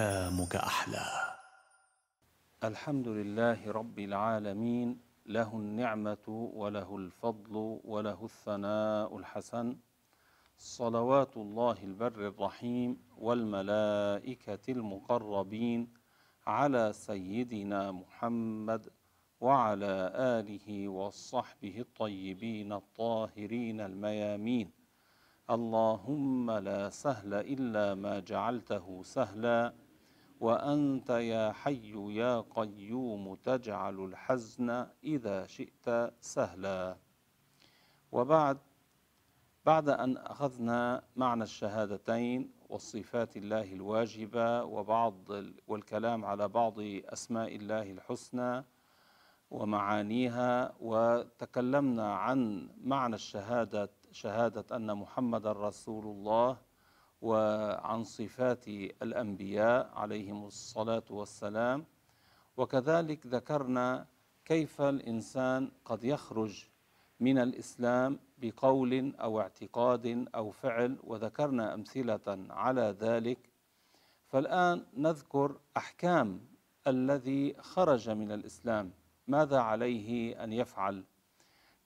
أيامك أحلى. الحمد لله رب العالمين له النعمة وله الفضل وله الثناء الحسن. صلوات الله البر الرحيم والملائكة المقربين على سيدنا محمد وعلى آله وصحبه الطيبين الطاهرين الميامين. اللهم لا سهل إلا ما جعلته سهلا. وأنت يا حي يا قيوم تجعل الحزن إذا شئت سهلا. وبعد بعد أن أخذنا معنى الشهادتين والصفات الله الواجبة وبعض والكلام على بعض أسماء الله الحسنى ومعانيها وتكلمنا عن معنى الشهادة شهادة أن محمد رسول الله وعن صفات الأنبياء عليهم الصلاة والسلام. وكذلك ذكرنا كيف الإنسان قد يخرج من الإسلام بقول أو اعتقاد أو فعل وذكرنا أمثلة على ذلك. فالآن نذكر أحكام الذي خرج من الإسلام. ماذا عليه أن يفعل؟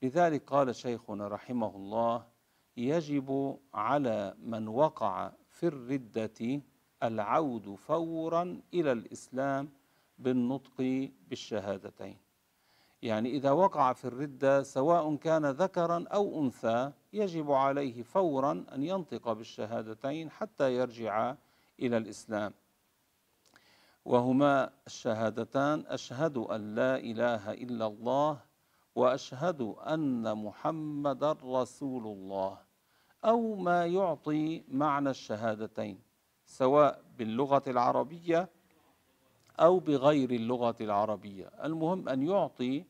لذلك قال شيخنا رحمه الله يجب على من وقع في الردة العود فورا إلى الإسلام بالنطق بالشهادتين. يعني إذا وقع في الردة سواء كان ذكرا أو أنثى يجب عليه فورا أن ينطق بالشهادتين حتى يرجع إلى الإسلام. وهما الشهادتان أشهد أن لا إله إلا الله وأشهد أن محمد رسول الله. أو ما يعطي معنى الشهادتين سواء باللغة العربية أو بغير اللغة العربية. المهم أن يعطي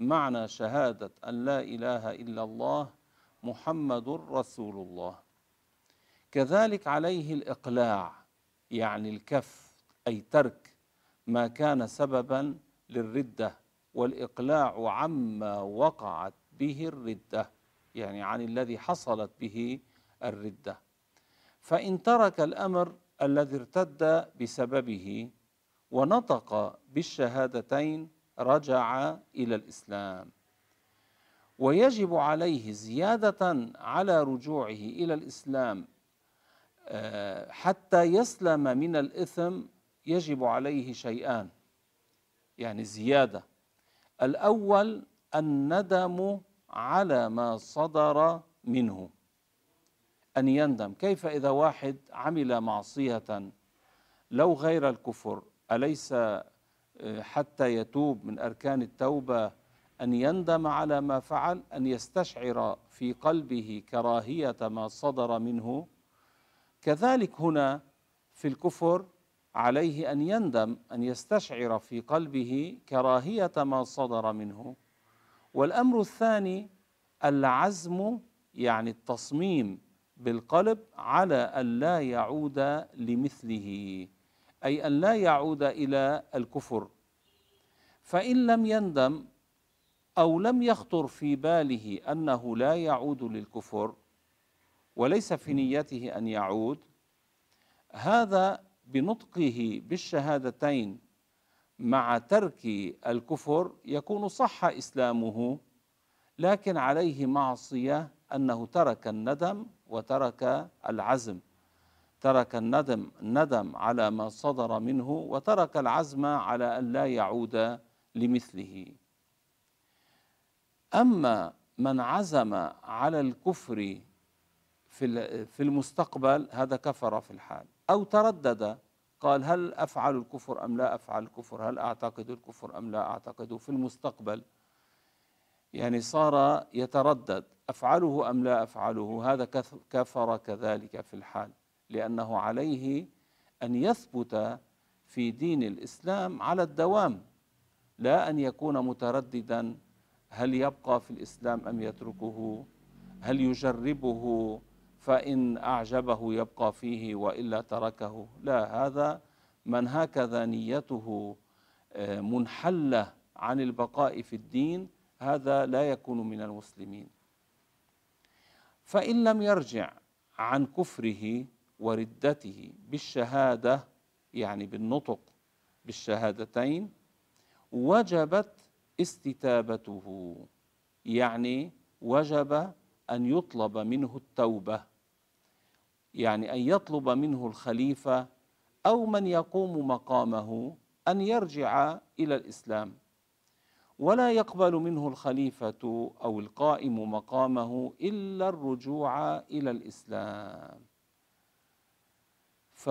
معنى شهادة أن لا إله إلا الله محمد رسول الله. كذلك عليه الإقلاع يعني الكف أي ترك ما كان سببا للردة والإقلاع عما وقعت به الردة. يعني عن الذي حصلت به الردة. فإن ترك الأمر الذي ارتد بسببه ونطق بالشهادتين رجع إلى الإسلام. ويجب عليه زيادة على رجوعه إلى الإسلام حتى يسلم من الإثم يجب عليه شيئان يعني زيادة. الأول الندم على ما صدر منه. أن يندم. كيف إذا واحد عمل معصية لو غير الكفر؟ أليس حتى يتوب من أركان التوبة أن يندم على ما فعل؟ أن يستشعر في قلبه كراهية ما صدر منه؟ كذلك هنا في الكفر عليه أن يندم أن يستشعر في قلبه كراهية ما صدر منه. والأمر الثاني العزم يعني التصميم بالقلب على أن لا يعود لمثله أي أن لا يعود إلى الكفر. فإن لم يندم أو لم يخطر في باله أنه لا يعود للكفر وليس في نيته أن يعود هذا بنطقه بالشهادتين مع ترك الكفر يكون صح إسلامه لكن عليه معصية أنه ترك الندم وترك العزم. ترك الندم الندم على ما صدر منه وترك العزم على أن لا يعود لمثله. أما من عزم على الكفر في في المستقبل هذا كفر في الحال أو تردد قال هل أفعل الكفر أم لا أفعل الكفر؟ هل أعتقد الكفر أم لا أعتقده في المستقبل؟ يعني صار يتردد أفعله أم لا أفعله؟ هذا كفر كذلك في الحال لأنه عليه أن يثبت في دين الإسلام على الدوام لا أن يكون مترددا هل يبقى في الإسلام أم يتركه هل يجربه فإن أعجبه يبقى فيه وإلا تركه. لا هذا من هكذا نيته منحلة عن البقاء في الدين هذا لا يكون من المسلمين. فإن لم يرجع عن كفره وردته بالشهادة يعني بالنطق بالشهادتين وجبت استتابته يعني وجب أن يطلب منه التوبة. يعني أن يطلب منه الخليفة أو من يقوم مقامه أن يرجع إلى الإسلام. ولا يقبل منه الخليفة أو القائم مقامه إلا الرجوع إلى الإسلام. ف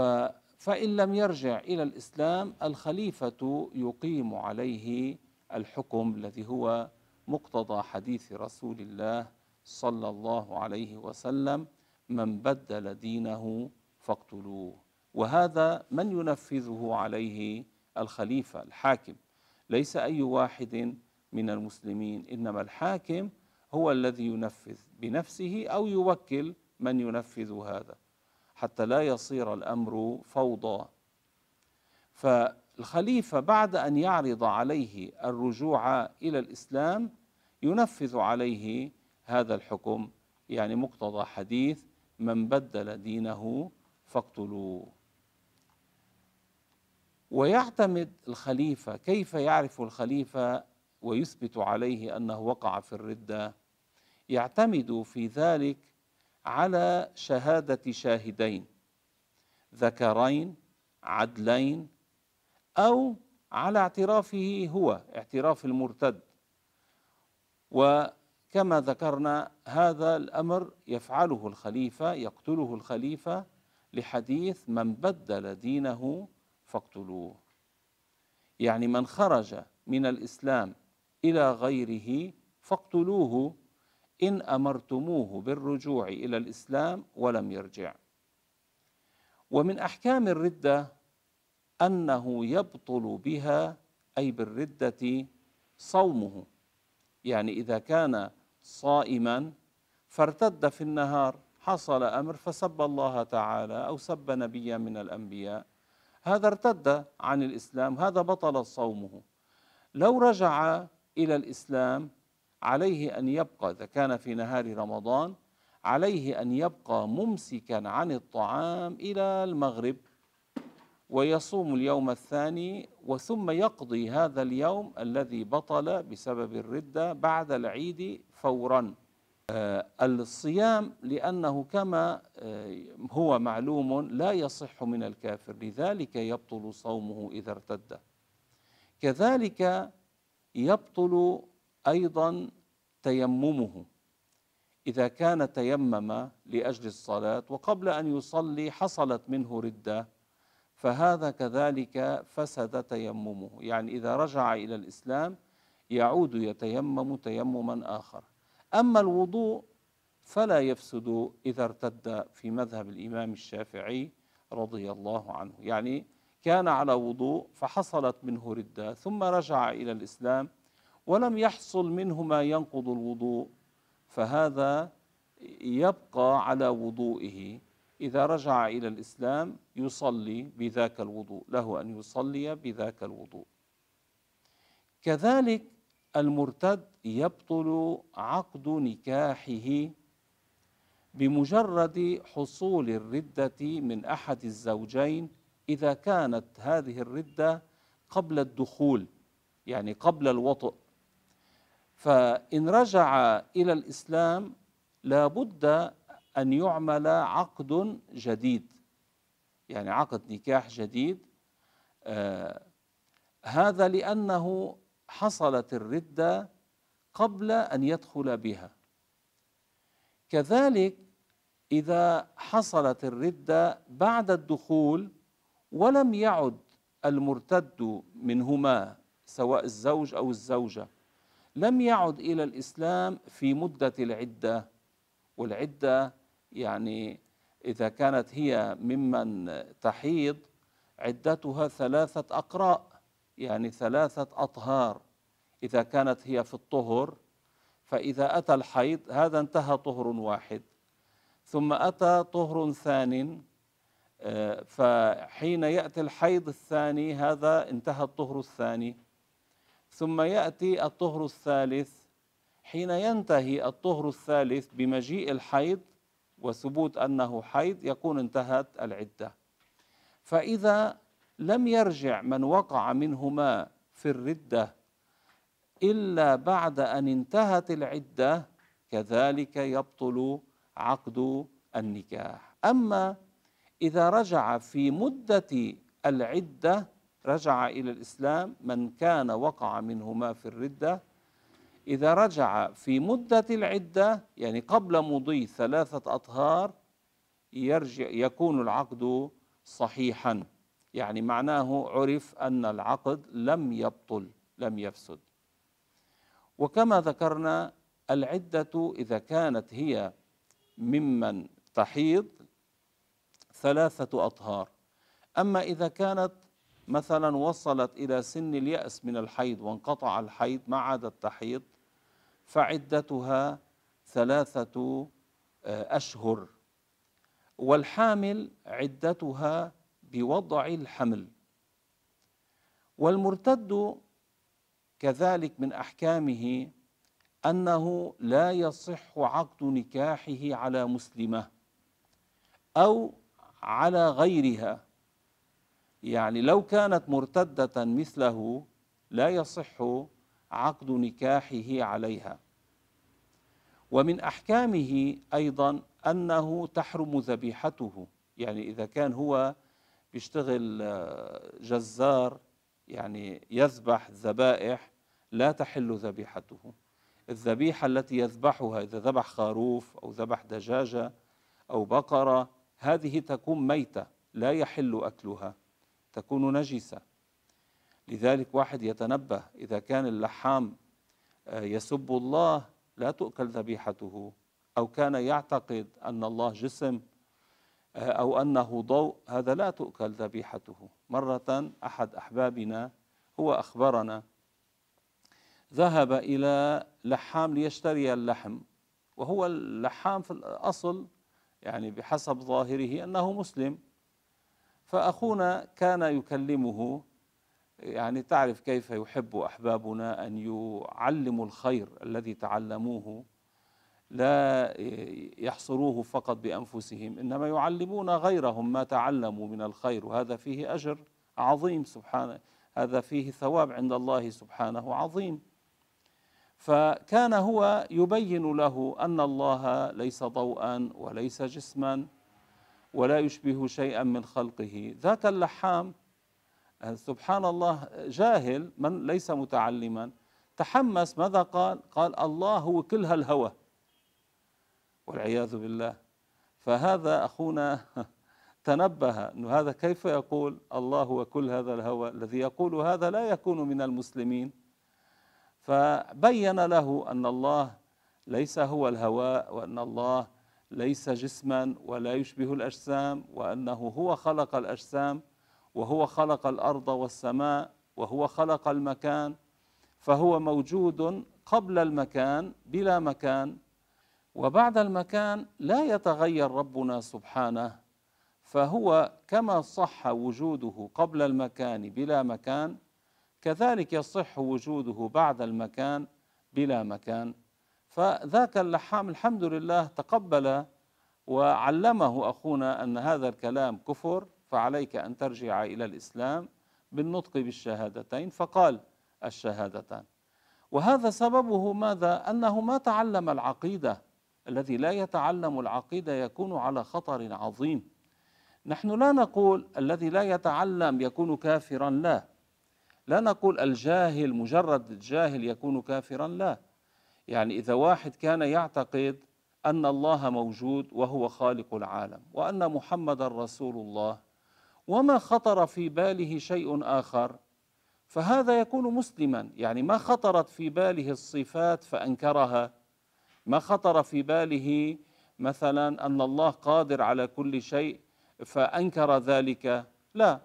فإن لم يرجع إلى الإسلام الخليفة يقيم عليه الحكم الذي هو مقتضى حديث رسول الله صلى الله عليه وسلم. من بدل دينه فاقتلوه. وهذا من ينفذه عليه الخليفة الحاكم. ليس أي واحد من المسلمين إنما الحاكم هو الذي ينفذ بنفسه أو يوكل من ينفذ هذا حتى لا يصير الأمر فوضى. فالخليفة بعد أن يعرض عليه الرجوع إلى الإسلام ينفذ عليه هذا الحكم. يعني مقتضى حديث من بدل دينه فاقتلوه. ويعتمد الخليفة كيف يعرف الخليفة ويثبت عليه أنه وقع في الردة؟ يعتمد في ذلك على شهادة شاهدين ذكرين عدلين أو على اعترافه هو اعتراف المرتد. وكما ذكرنا هذا الأمر يفعله الخليفة يقتله الخليفة لحديث من بدل دينه فاقتلوه يعني من خرج من الإسلام إلى غيره فاقتلوه إن أمرتموه بالرجوع إلى الإسلام ولم يرجع. ومن أحكام الردة أنه يبطل بها أي بالردة صومه. يعني إذا كان صائما فارتد في النهار حصل أمر فسب الله تعالى أو سب نبيا من الأنبياء. هذا ارتد عن الإسلام هذا بطل صومه. لو رجع إلى الإسلام عليه أن يبقى إذا كان في نهار رمضان عليه أن يبقى ممسكا عن الطعام إلى المغرب ويصوم اليوم الثاني وثم يقضي هذا اليوم الذي بطل بسبب الردة بعد العيد فورا. آه، الصيام لأنه كما آه، هو معلوم لا يصح من الكافر. لذلك يبطل صومه إذا ارتد. كذلك يبطل أيضا تيممه. إذا كان تيمم لأجل الصلاة وقبل أن يصلي حصلت منه ردة فهذا كذلك فسد تيممه. يعني إذا رجع إلى الإسلام يعود يتيمم تيمما آخر. أما الوضوء فلا يفسد إذا ارتد في مذهب الإمام الشافعي رضي الله عنه. يعني كان على وضوء فحصلت منه ردة ثم رجع إلى الإسلام ولم يحصل منه ما ينقض الوضوء فهذا يبقى على وضوئه. إذا رجع إلى الإسلام يصلي بذاك الوضوء له أن يصلي بذاك الوضوء. كذلك المرتد يبطل عقد نكاحه بمجرد حصول الردة من أحد الزوجين إذا كانت هذه الردة قبل الدخول يعني قبل الوطئ فإن رجع إلى الإسلام لابد أن يعمل عقد جديد يعني عقد نكاح جديد. آه هذا لأنه حصلت الردة قبل أن يدخل بها. كذلك إذا حصلت الردة بعد الدخول ولم يعد المرتد منهما سواء الزوج أو الزوجة لم يعد إلى الإسلام في مدة العدة. والعدة يعني إذا كانت هي ممن تحيض عدتها ثلاثة أقراء يعني ثلاثة أطهار. إذا كانت هي في الطهر فإذا أتى الحيض هذا انتهى طهر واحد. ثم أتى طهر ثان آه، فحين يأتي الحيض الثاني هذا انتهى الطهر الثاني. ثم يأتي الطهر الثالث. حين ينتهي الطهر الثالث بمجيء الحيض وثبوت أنه حيض يكون انتهت العدة. فإذا لم يرجع من وقع منهما في الردة إلا بعد أن انتهت العدة كذلك يبطل عقد النكاح. أما إذا رجع في مدة العدة رجع إلى الإسلام من كان وقع منهما في الردة إذا رجع في مدة العدة يعني قبل مضي ثلاثة أطهار يرجع يكون العقد صحيحا. يعني معناه عرف أن العقد لم يبطل لم يفسد. وكما ذكرنا العدة إذا كانت هي ممن تحيض ثلاثة أطهار. أما إذا كانت مثلا وصلت إلى سن اليأس من الحيض وانقطع الحيض ما عادت تحيض فعدتها ثلاثة آه، أشهر. والحامل عدتها بوضع الحمل. والمرتد كذلك من أحكامه أنه لا يصح عقد نكاحه على مسلمة أو على غيرها. يعني لو كانت مرتدة مثله لا يصح عقد نكاحه عليها. ومن أحكامه أيضا أنه تحرم ذبيحته. يعني إذا كان هو بيشتغل آه، جزار يعني يذبح ذبائح لا تحل ذبيحته. الذبيحة التي يذبحها إذا ذبح خروف أو ذبح دجاجة أو بقرة هذه تكون ميتة لا يحل أكلها تكون نجسة. لذلك واحد يتنبه إذا كان اللحام آه، يسب الله لا تؤكل ذبيحته أو كان يعتقد أن الله جسم أو أنه ضوء هذا لا تؤكل ذبيحته. مرة أحد أحبابنا هو أخبرنا ذهب إلى لحام ليشتري اللحم وهو اللحام في الأصل يعني بحسب ظاهره أنه مسلم. فأخونا كان يكلمه يعني تعرف كيف يحب أحبابنا أن يعلموا الخير الذي تعلموه. لا يحصروه فقط بأنفسهم إنما يعلمون غيرهم ما تعلموا من الخير وهذا فيه أجر عظيم سبحانه هذا فيه ثواب عند الله سبحانه عظيم. فكان هو يبين له أن الله ليس ضوءا وليس جسما ولا يشبه شيئا من خلقه. ذاك اللحام سبحان الله جاهل من ليس متعلما تحمس ماذا قال؟ قال الله هو كل هالهوى والعياذ بالله. فهذا أخونا تنبه أنه هذا كيف يقول الله هو كل هذا الهوى الذي يقول هذا لا يكون من المسلمين. فبين له أن الله ليس هو الهواء وأن الله ليس جسما ولا يشبه الأجسام وأنه هو خلق الأجسام وهو خلق الأرض والسماء وهو خلق المكان. فهو موجود قبل المكان بلا مكان وبعد المكان لا يتغير ربنا سبحانه فهو كما صح وجوده قبل المكان بلا مكان كذلك يصح وجوده بعد المكان بلا مكان. فذاك اللحام الحمد لله تقبل وعلمه أخونا أن هذا الكلام كفر فعليك أن ترجع إلى الإسلام بالنطق بالشهادتين فقال الشهادتان. وهذا سببه ماذا؟ أنه ما تعلم العقيدة الذي لا يتعلم العقيدة يكون على خطر عظيم. نحن لا نقول الذي لا يتعلم يكون كافرا لا. لا نقول الجاهل مجرد الجاهل يكون كافرا لا. يعني إذا واحد كان يعتقد أن الله موجود وهو خالق العالم وأن محمد رسول الله وما خطر في باله شيء آخر فهذا يكون مسلما. يعني ما خطرت في باله الصفات فأنكرها ما خطر في باله مثلا أن الله قادر على كل شيء فأنكر ذلك؟ لا.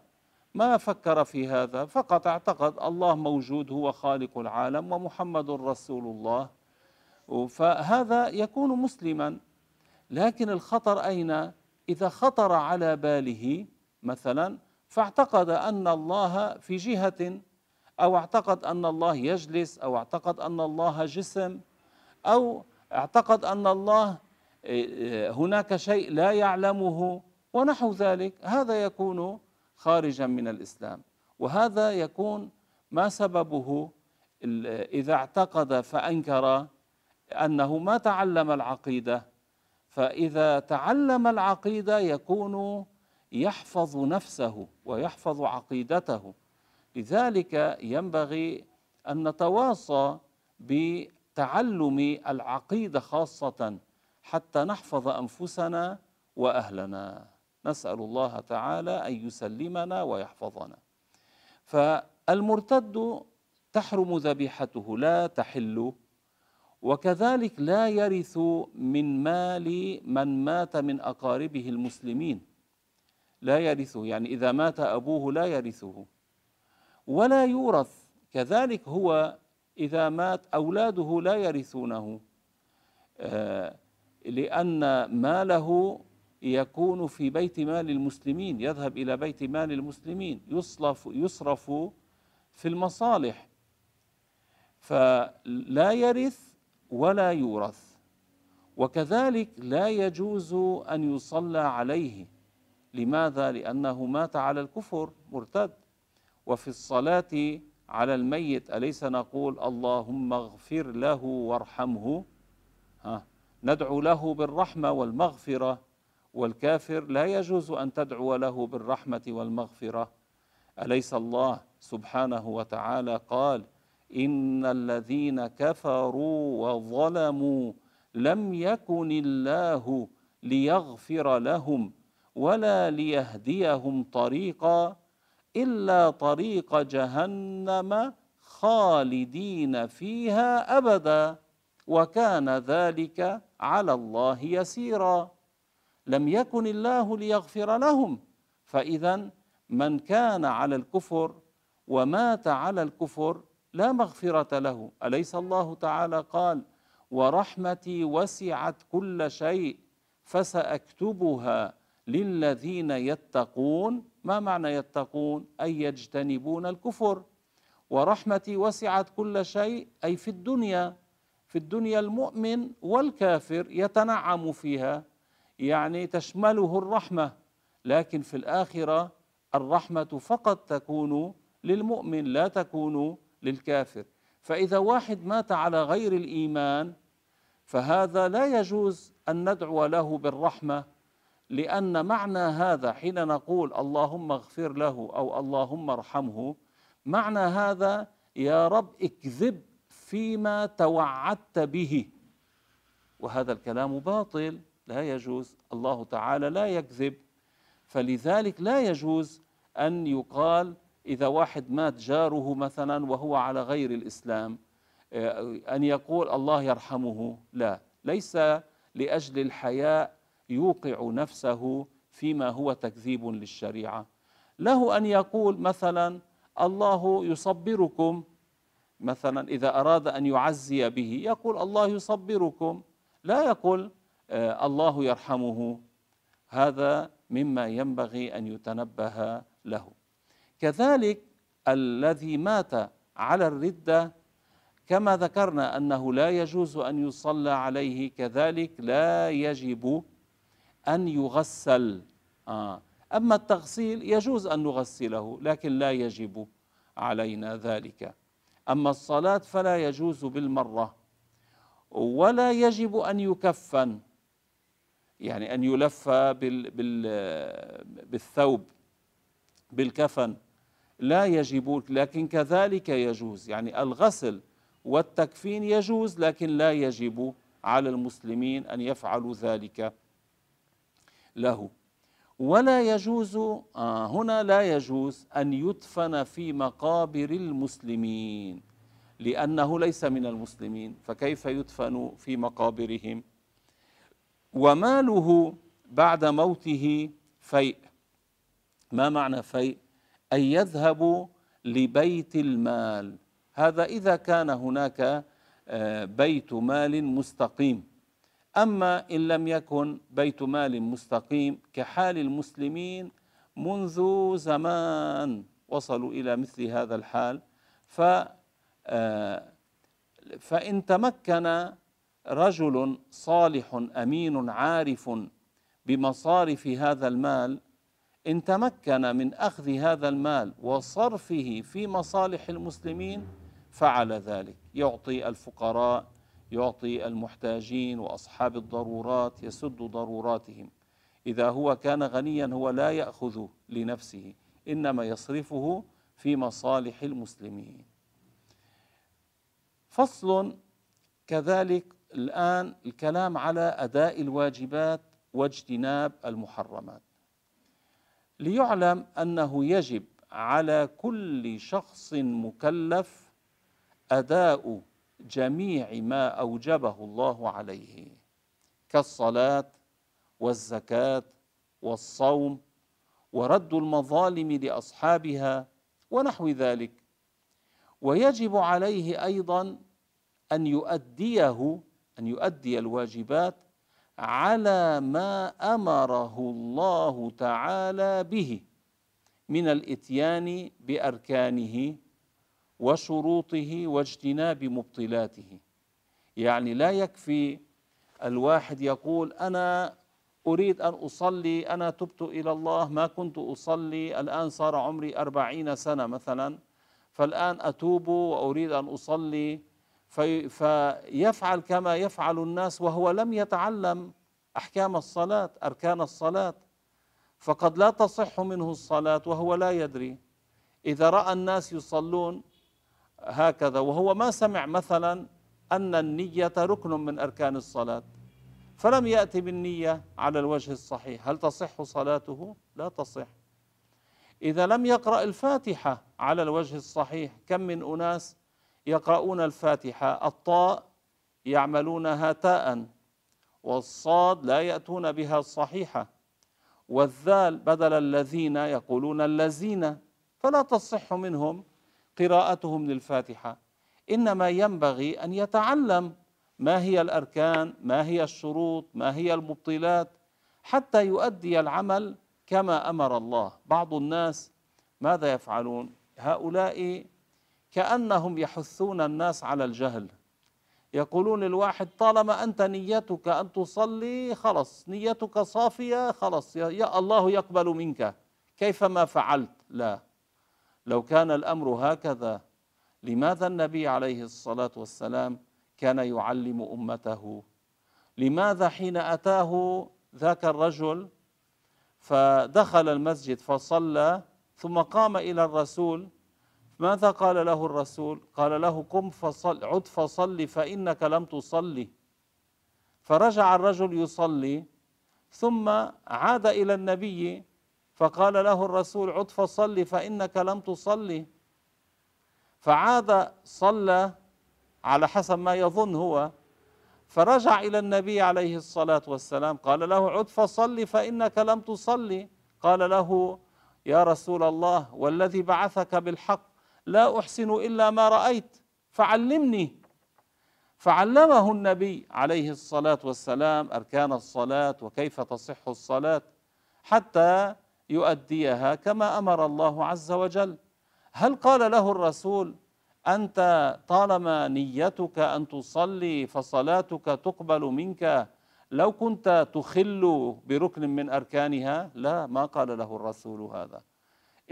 ما فكر في هذا؟ فقط اعتقد الله موجود هو خالق العالم ومحمد رسول الله. فهذا يكون مسلما. لكن الخطر أين؟ إذا خطر على باله مثلا فاعتقد أن الله في جهة أو اعتقد أن الله يجلس أو اعتقد أن الله جسم أو اعتقد أن الله هناك شيء لا يعلمه ونحو ذلك. هذا يكون خارجا من الإسلام. وهذا يكون ما سببه إذا اعتقد فأنكر أنه ما تعلم العقيدة. فإذا تعلم العقيدة يكون يحفظ نفسه ويحفظ عقيدته. لذلك ينبغي أن نتواصى بتعلم العقيدة خاصة حتى نحفظ أنفسنا وأهلنا. نسأل الله تعالى أن يسلمنا ويحفظنا. فالمرتد تحرم ذبيحته لا تحل وكذلك لا يرث من مال من مات من أقاربه المسلمين. لا يرثه يعني إذا مات أبوه لا يرثه. ولا يورث كذلك هو إذا مات أولاده لا يرثونه. آه، لأن ماله يكون في بيت مال المسلمين يذهب إلى بيت مال المسلمين يصرف, يصرف في المصالح. فلا يرث ولا يورث. وكذلك لا يجوز أن يصلى عليه. لماذا؟ لأنه مات على الكفر مرتد. وفي الصلاة على الميت أليس نقول اللهم اغفر له وارحمه؟ ها ندعو له بالرحمة والمغفرة والكافر لا يجوز أن تدعو له بالرحمة والمغفرة. أليس الله سبحانه وتعالى قال إن الذين كفروا وظلموا لم يكن الله ليغفر لهم ولا ليهديهم طريقا إلا طريق جهنم خالدين فيها أبدا وكان ذلك على الله يسيرا. لم يكن الله ليغفر لهم فإذا من كان على الكفر ومات على الكفر لا مغفرة له. أليس الله تعالى قال ورحمتي وسعت كل شيء فسأكتبها للذين يتقون ما معنى يتقون؟ أي يجتنبون الكفر. ورحمتي وسعت كل شيء أي في الدنيا في الدنيا المؤمن والكافر يتنعم فيها يعني تشمله الرحمة. لكن في الآخرة الرحمة فقط تكون للمؤمن لا تكون للكافر. فإذا واحد مات على غير الإيمان فهذا لا يجوز أن ندعو له بالرحمة. لأن معنى هذا حين نقول اللهم اغفر له أو اللهم ارحمه معنى هذا يا رب اكذب فيما توعدت به. وهذا الكلام باطل لا يجوز. الله تعالى لا يكذب. فلذلك لا يجوز أن يقال إذا واحد مات جاره مثلا وهو على غير الإسلام آه، أن يقول الله يرحمه. لا ليس لأجل الحياء يوقع نفسه فيما هو تكذيب للشريعة. له أن يقول مثلا الله يصبركم. مثلا إذا أراد أن يعزي به يقول الله يصبركم. لا يقول آه، الله يرحمه. هذا مما ينبغي أن يتنبه له. كذلك الذي مات على الردة كما ذكرنا أنه لا يجوز أن يصلى عليه كذلك لا يجب أن يغسل. آه. أما التغسيل يجوز أن نغسله لكن لا يجب علينا ذلك. أما الصلاة فلا يجوز بالمرة ولا يجب أن يكفن يعني أن يلف بال بال بالثوب بالكفن. لا يجب لكن كذلك يجوز. يعني الغسل والتكفين يجوز لكن لا يجب على المسلمين أن يفعلوا ذلك. له. ولا يجوز آه هنا لا يجوز أن يدفن في مقابر المسلمين لأنه ليس من المسلمين فكيف يدفن في مقابرهم؟ وماله بعد موته فيء. ما معنى فيء؟ أي يذهب لبيت المال. هذا إذا كان هناك آه، بيت مال مستقيم. أما إن لم يكن بيت مال مستقيم كحال المسلمين منذ زمان وصلوا إلى مثل هذا الحال ف آه، فإن تمكن رجل صالح أمين عارف بمصارف هذا المال إن تمكن من أخذ هذا المال وصرفه في مصالح المسلمين فعل ذلك يعطي الفقراء يعطي المحتاجين وأصحاب الضرورات يسد ضروراتهم. إذا هو كان غنيا هو لا يأخذ لنفسه إنما يصرفه في مصالح المسلمين. فصل كذلك الآن الكلام على أداء الواجبات واجتناب المحرمات. ليعلم أنه يجب على كل شخص مكلف أداء جميع ما أوجبه الله عليه كالصلاة والزكاة والصوم ورد المظالم لأصحابها ونحو ذلك. ويجب عليه أيضا أن يؤديه أن يؤدي الواجبات على ما أمره الله تعالى به من الإتيان بأركانه وشروطه واجتناب مبطلاته. يعني لا يكفي الواحد يقول أنا أريد أن أصلي أنا تبت إلى الله ما كنت أصلي الآن صار عمري أربعين سنة مثلا فالآن أتوب وأريد أن أصلي. في فيفعل كما يفعل الناس وهو لم يتعلم أحكام الصلاة أركان الصلاة. فقد لا تصح منه الصلاة وهو لا يدري. إذا رأى الناس يصلون هكذا. وهو ما سمع مثلا أن النية ركن من أركان الصلاة. فلم يأتي بالنية على الوجه الصحيح. هل تصح صلاته؟ لا تصح. إذا لم يقرأ الفاتحة على الوجه الصحيح كم من أناس يقرؤون الفاتحة؟ الطاء يعملونها تاء والصاد لا يأتون بها الصحيحة والذال بدل الذين يقولون الذين. فلا تصح منهم قراءتهم للفاتحة. إنما ينبغي أن يتعلم ما هي الأركان ما هي الشروط ما هي المبطلات حتى يؤدي العمل كما أمر الله. بعض الناس ماذا يفعلون؟ هؤلاء كأنهم يحثون الناس على الجهل. يقولون الواحد طالما أنت نيتك أن تصلي خلص نيتك صافية خلص يا الله يقبل منك. كيفما فعلت؟ لا. لو كان الأمر هكذا لماذا النبي عليه الصلاة والسلام كان يعلم أمته؟ لماذا حين أتاه ذاك الرجل فدخل المسجد فصلى ثم قام إلى الرسول؟ ماذا قال له الرسول؟ قال له قم فصل عد فصل فإنك لم تصلي. فرجع الرجل يصلي ثم عاد إلى النبي فقال له الرسول عد فصل فإنك لم تصلي. فعاد صلى على حسب ما يظن هو. فرجع إلى النبي عليه الصلاة والسلام قال له عد فصل فإنك لم تصلي. قال له يا رسول الله والذي بعثك بالحق لا أحسن إلا ما رأيت. فعلمني. فعلمه النبي عليه الصلاة والسلام أركان الصلاة وكيف تصح الصلاة حتى يؤديها كما أمر الله عز وجل. هل قال له الرسول أنت طالما نيتك أن تصلي فصلاتك تقبل منك لو كنت تخل بركن من أركانها؟ لا ما قال له الرسول هذا.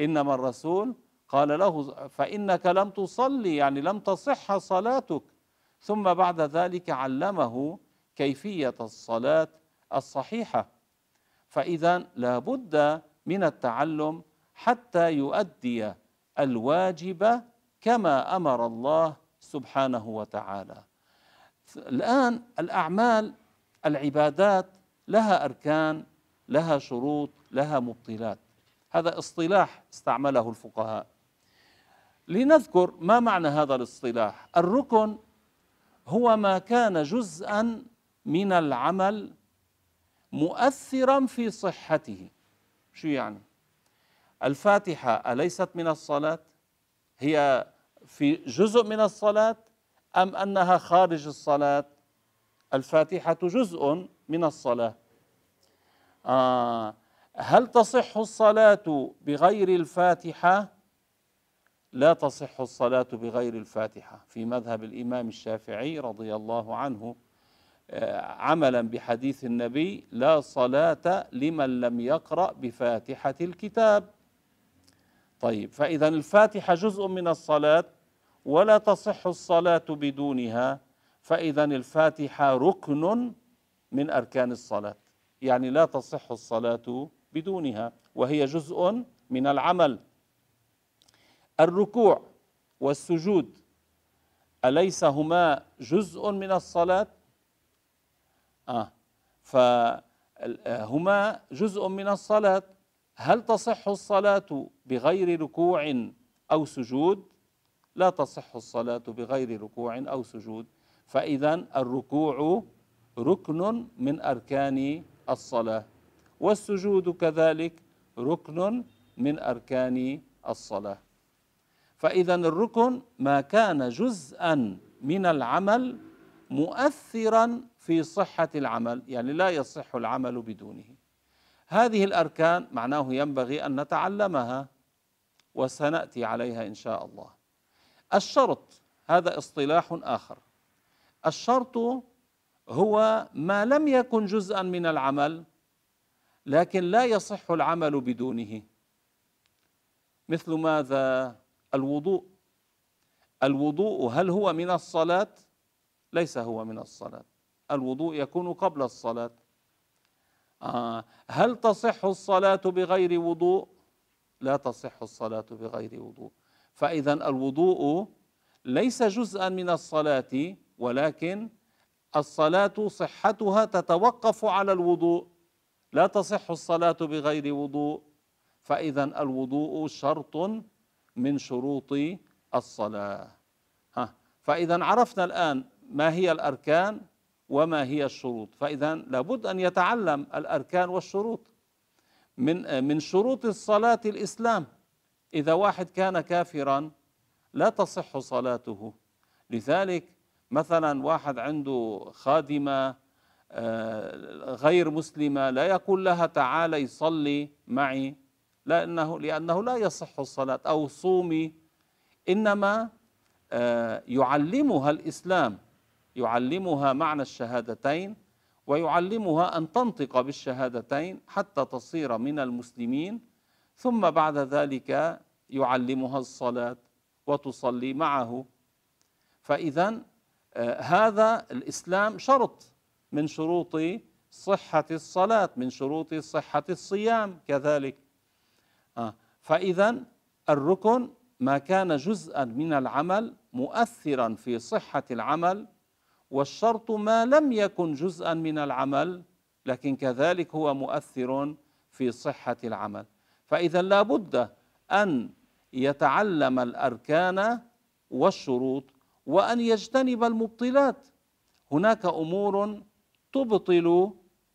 إنما الرسول قال له فإنك لم تصلي يعني لم تصح صلاتك. ثم بعد ذلك علمه كيفية الصلاة الصحيحة. فإذا لابد من التعلم حتى يؤدي الواجب كما أمر الله سبحانه وتعالى. الآن الأعمال العبادات لها أركان لها شروط لها مبطلات. هذا اصطلاح استعمله الفقهاء. لنذكر ما معنى هذا الاصطلاح. الركن هو ما كان جزءا من العمل مؤثرا في صحته. شو يعني؟ الفاتحة أليست من الصلاة؟ هي في جزء من الصلاة أم أنها خارج الصلاة؟ الفاتحة جزء من الصلاة. آه هل تصح الصلاة بغير الفاتحة؟ لا تصح الصلاة بغير الفاتحة. في مذهب الإمام الشافعي رضي الله عنه عملا بحديث النبي لا صلاة لمن لم يقرأ بفاتحة الكتاب طيب فإذا الفاتحة جزء من الصلاة ولا تصح الصلاة بدونها فإذا الفاتحة ركن من أركان الصلاة يعني لا تصح الصلاة بدونها وهي جزء من العمل الركوع والسجود أليس هما جزء من الصلاة؟ آه. فهما جزء من الصلاة. هل تصح الصلاة بغير ركوع أو سجود؟ لا تصح الصلاة بغير ركوع أو سجود. فإذا الركوع ركن من أركان الصلاة والسجود كذلك ركن من أركان الصلاة. فإذا الركن ما كان جزءا من العمل مؤثرا في صحة العمل يعني لا يصح العمل بدونه. هذه الأركان معناه ينبغي أن نتعلمها وسنأتي عليها إن شاء الله. الشرط هذا اصطلاح آخر. الشرط هو ما لم يكن جزءا من العمل لكن لا يصح العمل بدونه. مثل ماذا؟ الوضوء. الوضوء هل هو من الصلاة؟ ليس هو من الصلاة. الوضوء يكون قبل الصلاة. آه هل تصح الصلاة بغير وضوء؟ لا تصح الصلاة بغير وضوء. فإذا الوضوء ليس جزءا من الصلاة ولكن الصلاة صحتها تتوقف على الوضوء. لا تصح الصلاة بغير وضوء. فإذا الوضوء شرط من شروط الصلاة. ها فإذا عرفنا الآن ما هي الأركان. وما هي الشروط. فإذا لابد أن يتعلم الأركان والشروط. من من شروط الصلاة الإسلام إذا واحد كان كافرا لا تصح صلاته. لذلك مثلا واحد عنده خادمة آه، غير مسلمة لا يقول لها تعالي صلي معي لأنه لأنه لا يصح الصلاة أو صومي. إنما آه، يعلمها الإسلام. يعلمها معنى الشهادتين ويعلمها أن تنطق بالشهادتين حتى تصير من المسلمين ثم بعد ذلك يعلمها الصلاة وتصلي معه. فإذا آه، هذا الإسلام شرط من شروط صحة الصلاة من شروط صحة الصيام كذلك. آه، فإذا الركن ما كان جزءا من العمل مؤثرا في صحة العمل والشرط ما لم يكن جزءا من العمل لكن كذلك هو مؤثر في صحة العمل. فإذا لا بد أن يتعلم الأركان والشروط وأن يجتنب المبطلات. هناك أمور تبطل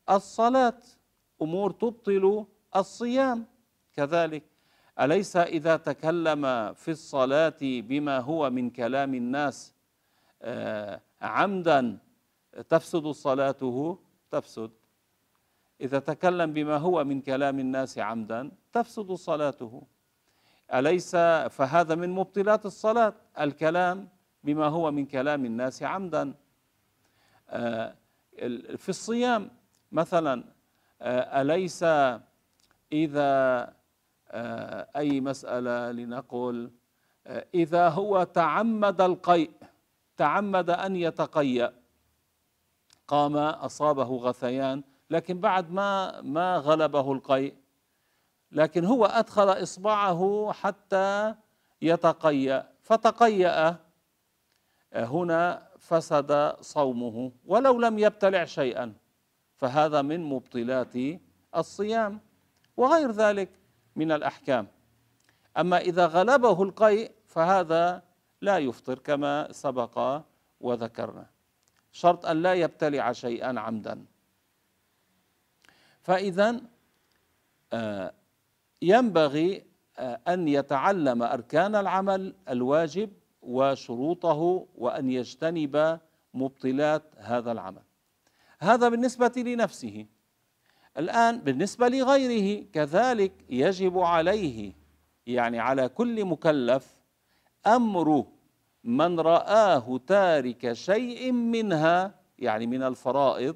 الصلاة أمور تبطل الصيام. كذلك أليس إذا تكلم في الصلاة بما هو من كلام الناس آه، عمدا تفسد صلاته تفسد. إذا تكلم بما هو من كلام الناس عمدا تفسد صلاته. أليس فهذا من مبطلات الصلاة؟ الكلام بما هو من كلام الناس عمدا. آه، في الصيام مثلا آه، أليس إذا آه، أي مسألة لنقل إذا هو تعمد القيء؟ تعمد أن يتقيأ. قام أصابه غثيان لكن بعد ما ما غلبه القيء. لكن هو أدخل إصبعه حتى يتقيأ. فتقيأ هنا فسد صومه ولو لم يبتلع شيئا. فهذا من مبطلات الصيام وغير ذلك من الأحكام. أما إذا غلبه القيء فهذا لا يفطر كما سبق وذكرنا. شرط أن لا يبتلع شيئا عمدا. فإذا آه، ينبغي آه، أن يتعلم أركان العمل الواجب وشروطه وأن يجتنب مبطلات هذا العمل. هذا بالنسبة لنفسه. الآن بالنسبة لغيره كذلك يجب عليه يعني على كل مكلف أمر من رآه تارك شيء منها يعني من الفرائض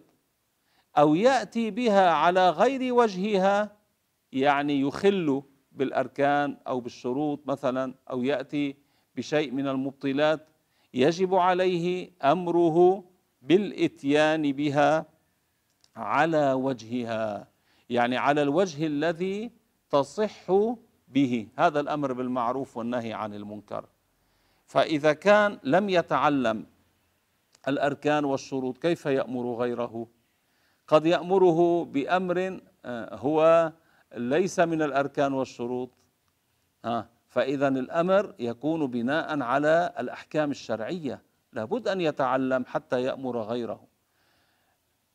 أو يأتي بها على غير وجهها يعني يخل بالأركان أو بالشروط مثلا أو يأتي بشيء من المبطلات يجب عليه أمره بالإتيان بها على وجهها يعني على الوجه الذي تصح به. هذا الأمر بالمعروف والنهي عن المنكر. فإذا كان لم يتعلم الأركان والشروط كيف يأمر غيره؟ قد يأمره بأمر آه، هو ليس من الأركان والشروط. فإذا الأمر يكون بناء على الأحكام الشرعية. لابد أن يتعلم حتى يأمر غيره.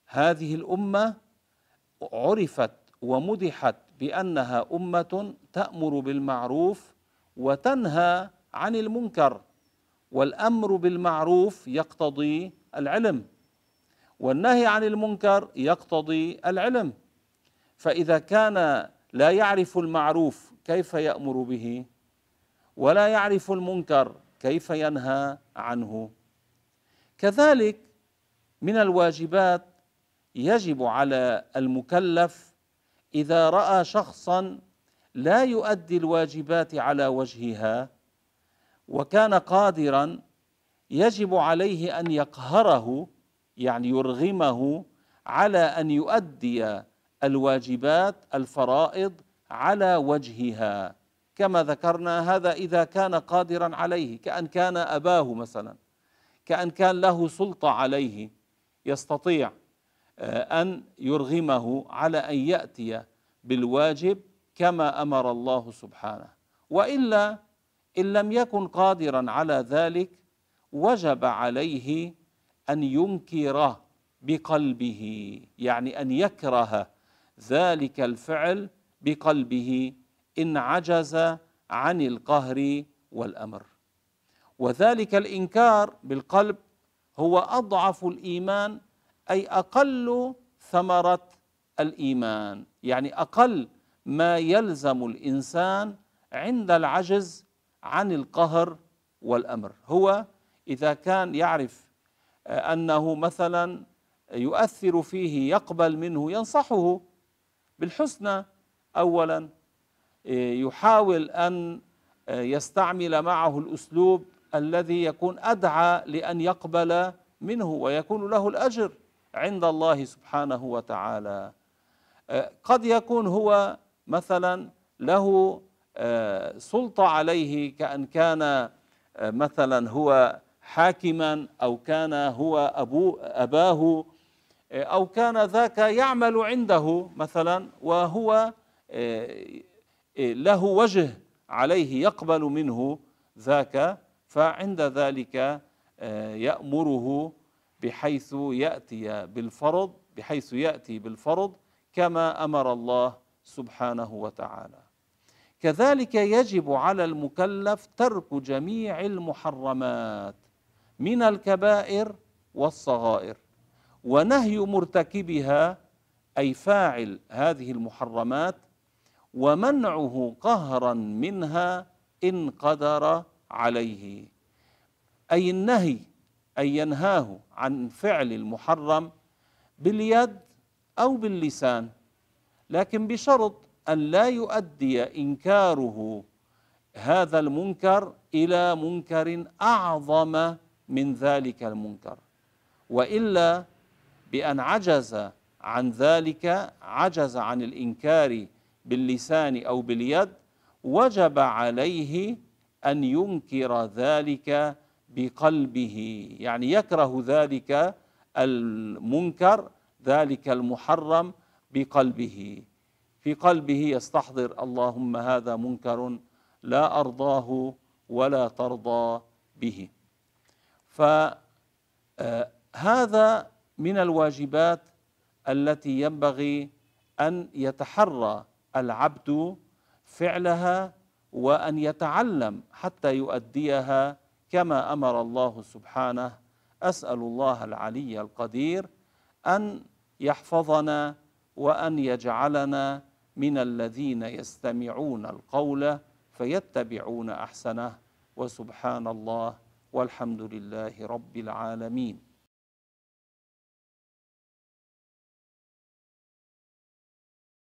هذه الأمة عرفت ومدحت بأنها أمة تأمر بالمعروف وتنهى عن المنكر والأمر بالمعروف يقتضي العلم والنهي عن المنكر يقتضي العلم. فإذا كان لا يعرف المعروف كيف يأمر به ولا يعرف المنكر كيف ينهى عنه. كذلك من الواجبات يجب على المكلف إذا رأى شخصا لا يؤدي الواجبات على وجهها وكان قادرا يجب عليه أن يقهره يعني يرغمه على أن يؤدي الواجبات الفرائض على وجهها. كما ذكرنا هذا إذا كان قادرا عليه كأن كان أباه مثلا كأن كان له سلطة عليه يستطيع آه، أن يرغمه على أن يأتي بالواجب كما أمر الله سبحانه. وإلا إن لم يكن قادرا على ذلك وجب عليه أن ينكر بقلبه يعني أن يكره ذلك الفعل بقلبه إن عجز عن القهر والأمر. وذلك الإنكار بالقلب هو أضعف الإيمان أي أقل ثمرة الإيمان يعني أقل ما يلزم الإنسان عند العجز عن القهر والأمر. هو إذا كان يعرف أنه مثلا يؤثر فيه يقبل منه ينصحه بالحسنى اولا يحاول أن يستعمل معه الأسلوب الذي يكون أدعى لأن يقبل منه ويكون له الأجر عند الله سبحانه وتعالى. قد يكون هو مثلا له سلطة عليه كأن كان مثلا هو حاكما أو كان هو أبو أباه أو كان ذاك يعمل عنده مثلا وهو له وجه عليه يقبل منه ذاك فعند ذلك آه، يأمره بحيث يأتي بالفرض بحيث يأتي بالفرض كما أمر الله سبحانه وتعالى. كذلك يجب على المكلف ترك جميع المحرمات من الكبائر والصغائر ونهي مرتكبها أي فاعل هذه المحرمات ومنعه قهرا منها إن قدر عليه. أي النهي أن ينهاه عن فعل المحرم باليد أو باللسان لكن بشرط أن لا يؤدي إنكاره هذا المنكر إلى منكر أعظم من ذلك المنكر وإلا بأن عجز عن ذلك عجز عن الإنكار باللسان أو باليد وجب عليه أن ينكر ذلك بقلبه يعني يكره ذلك المنكر ذلك المحرم بقلبه. في قلبه يستحضر اللهم هذا منكر لا أرضاه ولا ترضى به. فهذا آه، من الواجبات التي ينبغي أن يتحرى العبد فعلها وأن يتعلم حتى يؤديها كما أمر الله سبحانه. أسأل الله العلي القدير أن يحفظنا وأن يجعلنا من الذين يستمعون القول فيتبعون أحسنه وسبحان الله والحمد لله رب العالمين.